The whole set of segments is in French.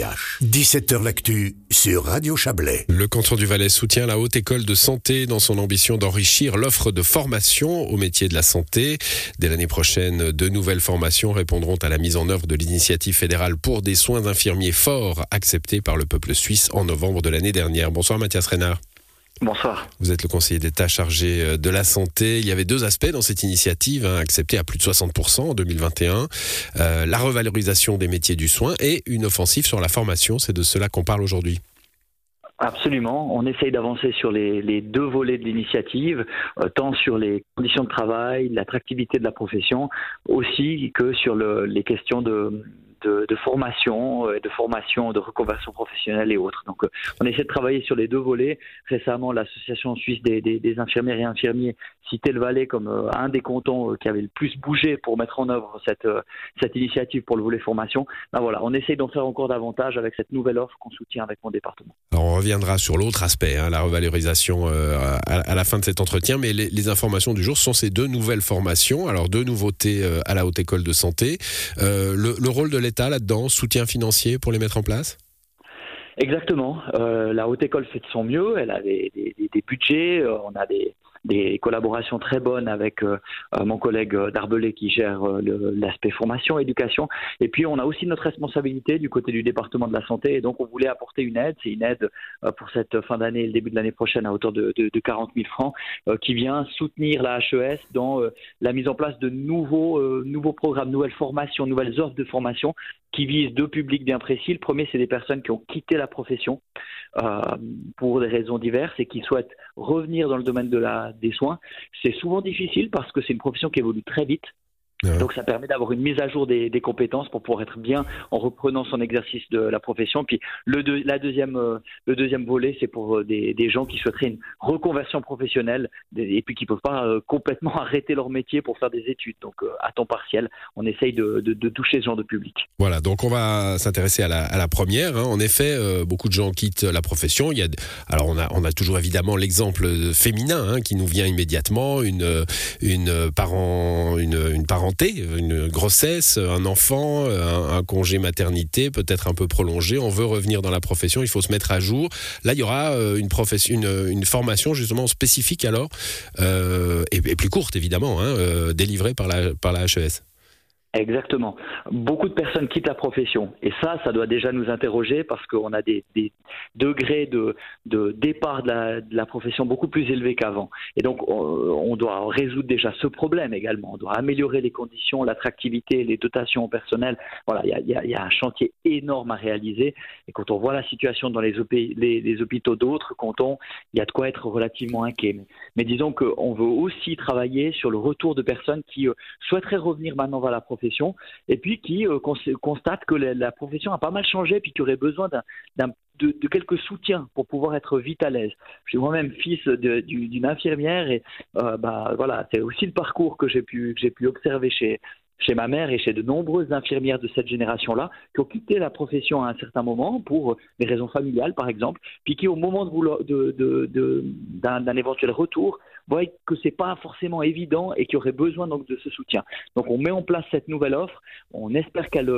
17h L'actu sur Radio Chablais. Le canton du Valais soutient la Haute École de Santé dans son ambition d'enrichir l'offre de formation au métier de la santé. Dès l'année prochaine, de nouvelles formations répondront à la mise en œuvre de l'initiative fédérale pour des soins infirmiers forts acceptée par le peuple suisse en novembre de l'année dernière. Bonsoir Mathias Reynard. Bonsoir. Vous êtes le conseiller d'État chargé euh, de la santé. Il y avait deux aspects dans cette initiative, hein, acceptée à plus de 60% en 2021. Euh, la revalorisation des métiers du soin et une offensive sur la formation. C'est de cela qu'on parle aujourd'hui. Absolument. On essaye d'avancer sur les, deux volets de l'initiative, euh, tant sur les conditions de travail, l'attractivité de la profession, aussi que sur les questions de, de, de, formation, euh, de formation, de reconversion professionnelle et autres. Donc, euh, on essaie de travailler sur les deux volets. Récemment, l'association suisse des, des, des, infirmières et infirmiers citait le Valais comme euh, un des cantons qui avait le plus bougé pour mettre en œuvre cette, cette initiative pour le volet formation. Ben voilà, on essaie d'en faire encore davantage avec cette nouvelle offre qu'on soutient avec mon département. Alors, on reviendra sur l'autre aspect, hein, la revalorisation à, à, la fin de cet entretien, mais les, les, informations du jour sont ces deux nouvelles formations. Alors, deux nouveautés à la Haute École de Santé. Euh, le, le rôle de là-dedans, soutien financier pour les mettre en place? Exactement. Euh, la haute école fait de son mieux. Elle a des, des budgets. Euh, on a des, des collaborations très bonnes avec euh, euh, mon collègue euh, Darbelé qui gère l'aspect formation, éducation. Et puis on a aussi notre responsabilité du côté du département de la santé. Et donc on voulait apporter une aide. C'est une aide pour cette fin d'année et le début de l'année prochaine à hauteur de, de, de 40 000 francs qui vient soutenir la HES dans la mise en place de nouveaux, nouveaux programmes, nouvelles formations, nouvelles offres de formation qui visent deux publics bien précis. Le premier, c'est des personnes qui ont quitté la profession euh, pour des raisons diverses et qui souhaitent revenir dans le domaine de la, des soins. C'est souvent difficile parce que c'est une profession qui évolue très vite. Donc ça permet d'avoir une mise à jour des, des, compétences pour pouvoir être bien en reprenant son exercice de la profession. Puis le, la deuxième, euh, le deuxième volet, c'est pour euh, des, des, gens qui souhaiteraient une reconversion professionnelle et puis qui ne peuvent pas euh, complètement arrêter leur métier pour faire des études. Donc à temps partiel, on essaye de, de, de, toucher ce genre de public. Voilà, donc on va s'intéresser à la, à la, première. Hein. En effet, beaucoup de gens quittent la profession. Il y a, alors on a, on a toujours évidemment l'exemple féminin hein, qui nous vient immédiatement, une, une parent, une, une parent une grossesse, un enfant, un, congé maternité, peut-être un peu prolongé. On veut revenir dans la profession, il faut se mettre à jour. Là, il y aura euh, une, formation justement spécifique alors, euh, et, plus courte évidemment, hein, euh, délivrée par la HES. Exactement. Beaucoup de personnes quittent la profession. Et ça, ça doit déjà nous interroger parce qu'on a des, degrés de, de départ de la, profession beaucoup plus élevés qu'avant. Et donc, on, doit résoudre déjà ce problème également. On doit améliorer les conditions, l'attractivité, les dotations personnelles. Voilà, il y a, un chantier énorme à réaliser. Et quand on voit la situation dans les, les, hôpitaux d'autres cantons, il y a de quoi être relativement inquiet. Mais, mais disons qu'on veut aussi travailler sur le retour de personnes qui euh, souhaiteraient revenir maintenant vers la profession et puis qui euh, constate que la, profession a pas mal changé, puis qui aurait besoin de, quelques soutiens pour pouvoir être vite à l'aise. Je suis moi-même fils d'une infirmière et euh, bah, voilà, c'est aussi le parcours que j'ai pu, observer chez, ma mère et chez de nombreuses infirmières de cette génération-là qui ont quitté la profession à un certain moment pour des raisons familiales, par exemple, puis qui, au moment d'un éventuel retour, voient que c'est pas forcément évident et qui auraient besoin donc de ce soutien. Donc, on met en place cette nouvelle offre. On espère qu'elle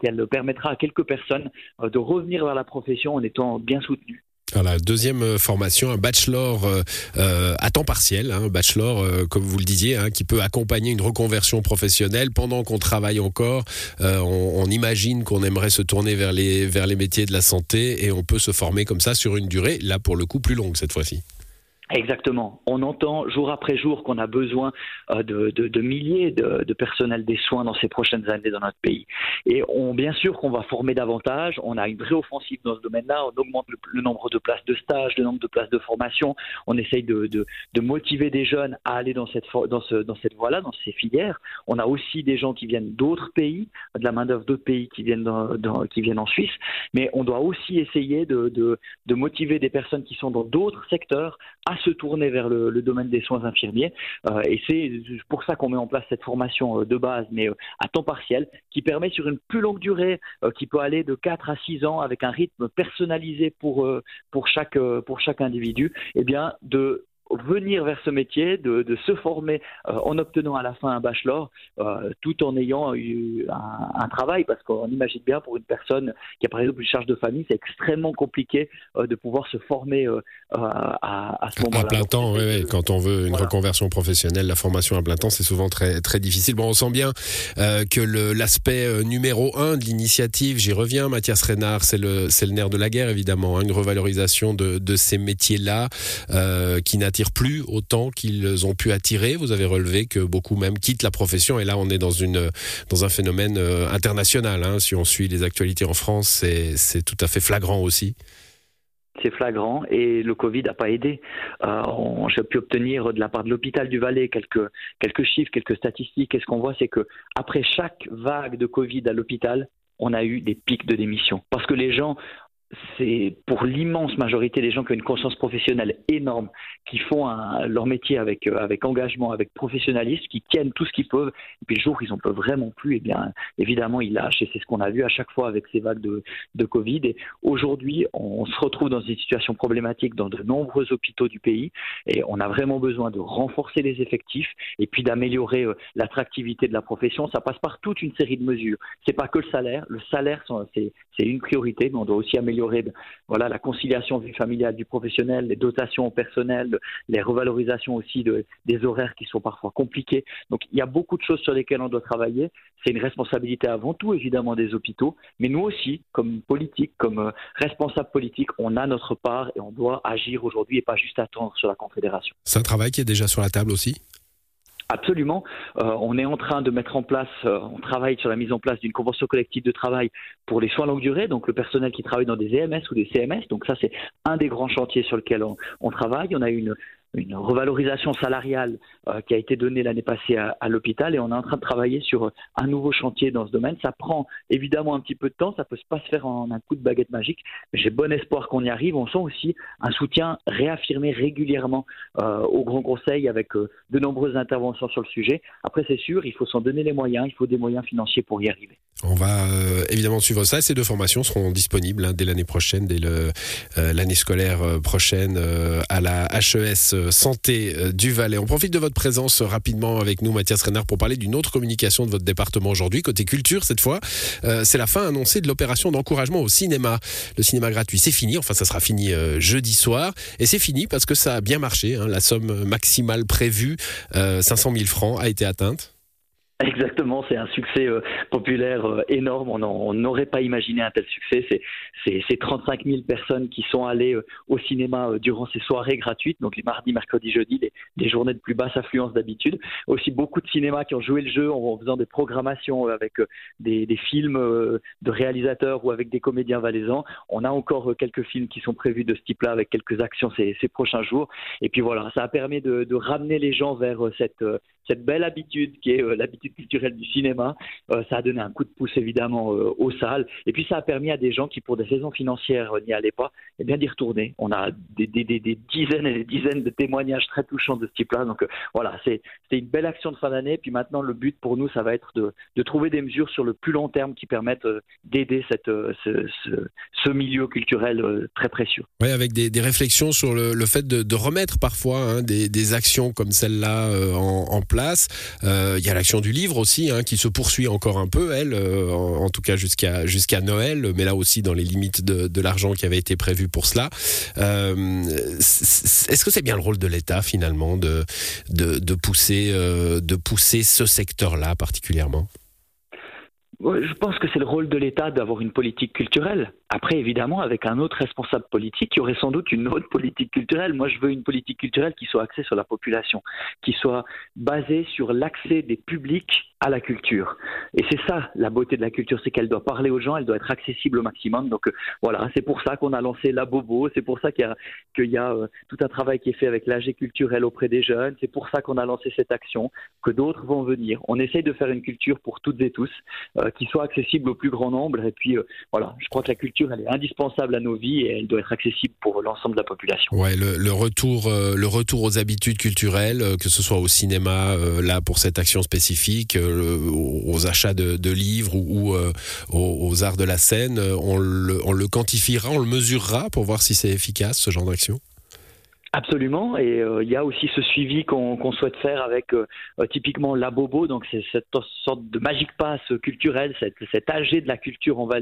qu'elle permettra à quelques personnes euh, de revenir vers la profession en étant bien soutenues. Voilà, deuxième euh, formation, un bachelor euh, euh, à temps partiel, hein, un bachelor, comme vous le disiez, hein, qui peut accompagner une reconversion professionnelle pendant qu'on travaille encore. on, on, imagine qu'on aimerait se tourner vers les, vers les métiers de la santé et on peut se former comme ça sur une durée, là pour le coup plus longue cette fois-ci. Exactement. On entend jour après jour qu'on a besoin euh, de, de, de milliers de, de, personnels des soins dans ces prochaines années dans notre pays. Et on, bien sûr qu'on va former davantage. On a une vraie offensive dans ce domaine-là. On augmente le, nombre de places de stage, le nombre de places de formation. On essaye de, de motiver des jeunes à aller dans cette, dans ce, dans cette voie-là, dans ces filières. On a aussi des gens qui viennent d'autres pays, de la main-d'œuvre d'autres pays qui viennent, dans, qui viennent en Suisse. Mais on doit aussi essayer de, de motiver des personnes qui sont dans d'autres secteurs à se tourner vers le, domaine des soins infirmiers. Euh, et c'est pour ça qu'on met en place cette formation euh, de base, mais euh, à temps partiel, qui permet sur une plus longue durée, qui peut aller de 4 à 6 ans, avec un rythme personnalisé pour, pour, chaque, pour chaque individu, eh bien, de venir vers ce métier, de, se former en obtenant à la fin un bachelor, tout en ayant eu un, travail, parce qu'on imagine bien pour une personne qui a par exemple une charge de famille, c'est extrêmement compliqué de pouvoir se former à, ce moment-là. À plein temps, oui, quand on veut une reconversion professionnelle, la formation à plein temps, c'est souvent très, très difficile. Bon, on sent bien que l'aspect numéro un de l'initiative, j'y reviens, Mathias Reynard, c'est le, le nerf de la guerre, évidemment, hein, une revalorisation de, de ces métiers-là euh, qui n'attirent plus autant qu'ils ont pu attirer. Vous avez relevé que beaucoup même quittent la profession et là on est dans, une, dans un phénomène euh, international. Hein. Si on suit les actualités en France, c'est tout à fait flagrant aussi c'est flagrant et le Covid n'a pas aidé. Euh, J'ai pu obtenir de la part de l'hôpital du Valais quelques, quelques chiffres, quelques statistiques. Et ce qu'on voit, c'est que après chaque vague de Covid à l'hôpital, on a eu des pics de démission. Parce que les gens c'est pour l'immense majorité des gens qui ont une conscience professionnelle énorme, qui font leur métier avec, euh, avec engagement, avec professionnalisme, qui tiennent tout ce qu'ils peuvent, et puis le jour où ils n'en peuvent vraiment plus, eh bien, évidemment, ils lâchent, et c'est ce qu'on a vu à chaque fois avec ces vagues de, de Covid. Et aujourd'hui, on se retrouve dans une situation problématique dans de nombreux hôpitaux du pays, et on a vraiment besoin de renforcer les effectifs, et puis d'améliorer euh, l'attractivité de la profession. Ça passe par toute une série de mesures. C'est pas que le salaire. Le salaire, c'est une priorité, mais on doit aussi améliorer voilà, la conciliation vie familiale du professionnel, les dotations au personnel, les revalorisations aussi de, des horaires qui sont parfois compliqués. Donc il y a beaucoup de choses sur lesquelles on doit travailler. C'est une responsabilité avant tout évidemment des hôpitaux, mais nous aussi, comme politiques, comme euh, responsables politiques, on a notre part et on doit agir aujourd'hui et pas juste attendre sur la Confédération. C'est un travail qui est déjà sur la table aussi? Absolument. Euh, on est en train de mettre en place, euh, on travaille sur la mise en place d'une convention collective de travail pour les soins longue durée, donc le personnel qui travaille dans des EMS ou des CMS. Donc ça, c'est un des grands chantiers sur lequel on, on travaille. On a une une revalorisation salariale euh, qui a été donnée l'année passée à, l'hôpital et on est en train de travailler sur un nouveau chantier dans ce domaine. Ça prend évidemment un petit peu de temps, ça peut pas se faire en un coup de baguette magique, mais j'ai bon espoir qu'on y arrive. On sent aussi un soutien réaffirmé régulièrement euh, au Grand Conseil avec euh, de nombreuses interventions sur le sujet. Après, c'est sûr, il faut s'en donner les moyens, il faut des moyens financiers pour y arriver. On va évidemment suivre ça. Ces deux formations seront disponibles hein, dès l'année prochaine, dès l'année scolaire prochaine à la HES Santé euh, du Valais. On profite de votre présence rapidement avec nous, Mathias Renard, pour parler d'une autre communication de votre département aujourd'hui, côté culture cette fois. Euh, c'est la fin annoncée de l'opération d'encouragement au cinéma. Le cinéma gratuit, c'est fini. Enfin, ça sera fini euh, jeudi soir. Et c'est fini parce que ça a bien marché. Hein. La somme maximale prévue, 500 000 francs, a été atteinte. Exactement, c'est un succès euh, populaire euh, énorme. On n'aurait pas imaginé un tel succès. C'est ces 35 000 personnes qui sont allées euh, au cinéma durant ces soirées gratuites, donc les mardis, mercredis, jeudis, les, journées de plus basse affluence d'habitude. Aussi beaucoup de cinémas qui ont joué le jeu en, faisant des programmations avec des, films de réalisateurs ou avec des comédiens valaisans. On a encore quelques films qui sont prévus de ce type-là avec quelques actions ces, prochains jours. Et puis voilà, ça a permis de, ramener les gens vers cette belle habitude qui est l'habitude culturel du cinéma. Euh, ça a donné un coup de pouce évidemment euh, aux salles. Et puis ça a permis à des gens qui, pour des raisons financières, n'y allaient pas, eh bien d'y retourner. On a des, dizaines et des dizaines de témoignages très touchants de ce type-là. Donc euh, voilà, c'est une belle action de fin d'année. Puis maintenant, le but pour nous, ça va être de, trouver des mesures sur le plus long terme qui permettent d'aider cette ce, milieu culturel très précieux. Oui, avec des, réflexions sur le, fait de, remettre parfois hein, des, actions comme celle-là en, place. Il y a l'action du livre livre aussi, hein, qui se poursuit encore un peu, elle, euh, en, tout cas jusqu'à Noël, mais là aussi dans les limites de, l'argent qui avait été prévu pour cela. Euh, est-ce que c'est bien le rôle de l'État finalement de, de, pousser, euh, de pousser ce secteur-là particulièrement? Je pense que c'est le rôle de l'État d'avoir une politique culturelle. Après, évidemment, avec un autre responsable politique, il y aurait sans doute une autre politique culturelle. Moi, je veux une politique culturelle qui soit axée sur la population, qui soit basée sur l'accès des publics à la culture. Et c'est ça la beauté de la culture, c'est qu'elle doit parler aux gens, elle doit être accessible au maximum. Donc euh, voilà, c'est pour ça qu'on a lancé la Bobo, c'est pour ça qu'il y a, euh, tout un travail qui est fait avec l'AG culturel auprès des jeunes, c'est pour ça qu'on a lancé cette action, que d'autres vont venir. On essaye de faire une culture pour toutes et tous, euh, qui soit accessible au plus grand nombre. Et puis voilà, je crois que la culture, elle est indispensable à nos vies et elle doit être accessible pour l'ensemble de la population. Ouais, le, retour, le retour aux habitudes culturelles, que ce soit au cinéma, là pour cette action spécifique aux achats de, livres ou, euh, aux, arts de la scène, on le, on le quantifiera, on le mesurera pour voir si c'est efficace ce genre d'action? Absolument, et euh, il y a aussi ce suivi qu'on souhaite faire avec euh, euh, typiquement la Bobo, donc c'est cette sorte de magique passe culturel, cette, cet AG de la culture en a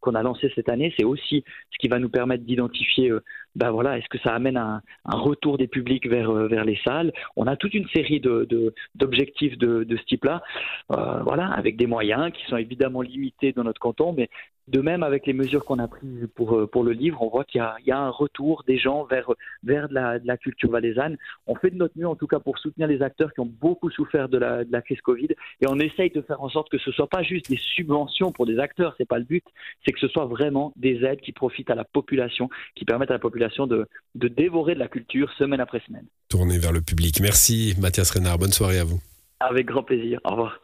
qu'on a lancé cette année. C'est aussi ce qui va nous permettre d'identifier, ben voilà, est-ce que ça amène un, retour des publics vers vers les salles? On a toute une série de d'objectifs de, de, ce type-là, voilà, avec des moyens qui sont évidemment limités dans notre canton, mais de même, avec les mesures qu'on a prises pour, euh, pour le livre, on voit qu'il y, y, a un retour des gens vers, vers de la, de, la, culture valaisanne. On fait de notre mieux, en tout cas, pour soutenir les acteurs qui ont beaucoup souffert de la, de la crise Covid. Et on essaye de faire en sorte que ce ne soit pas juste des subventions pour des acteurs, c'est pas le but, c'est que ce soit vraiment des aides qui profitent à la population, qui permettent à la population de, de dévorer de la culture semaine après semaine. Tournez vers le public. Merci Mathias Renard, bonne soirée à vous. Avec grand plaisir. Au revoir.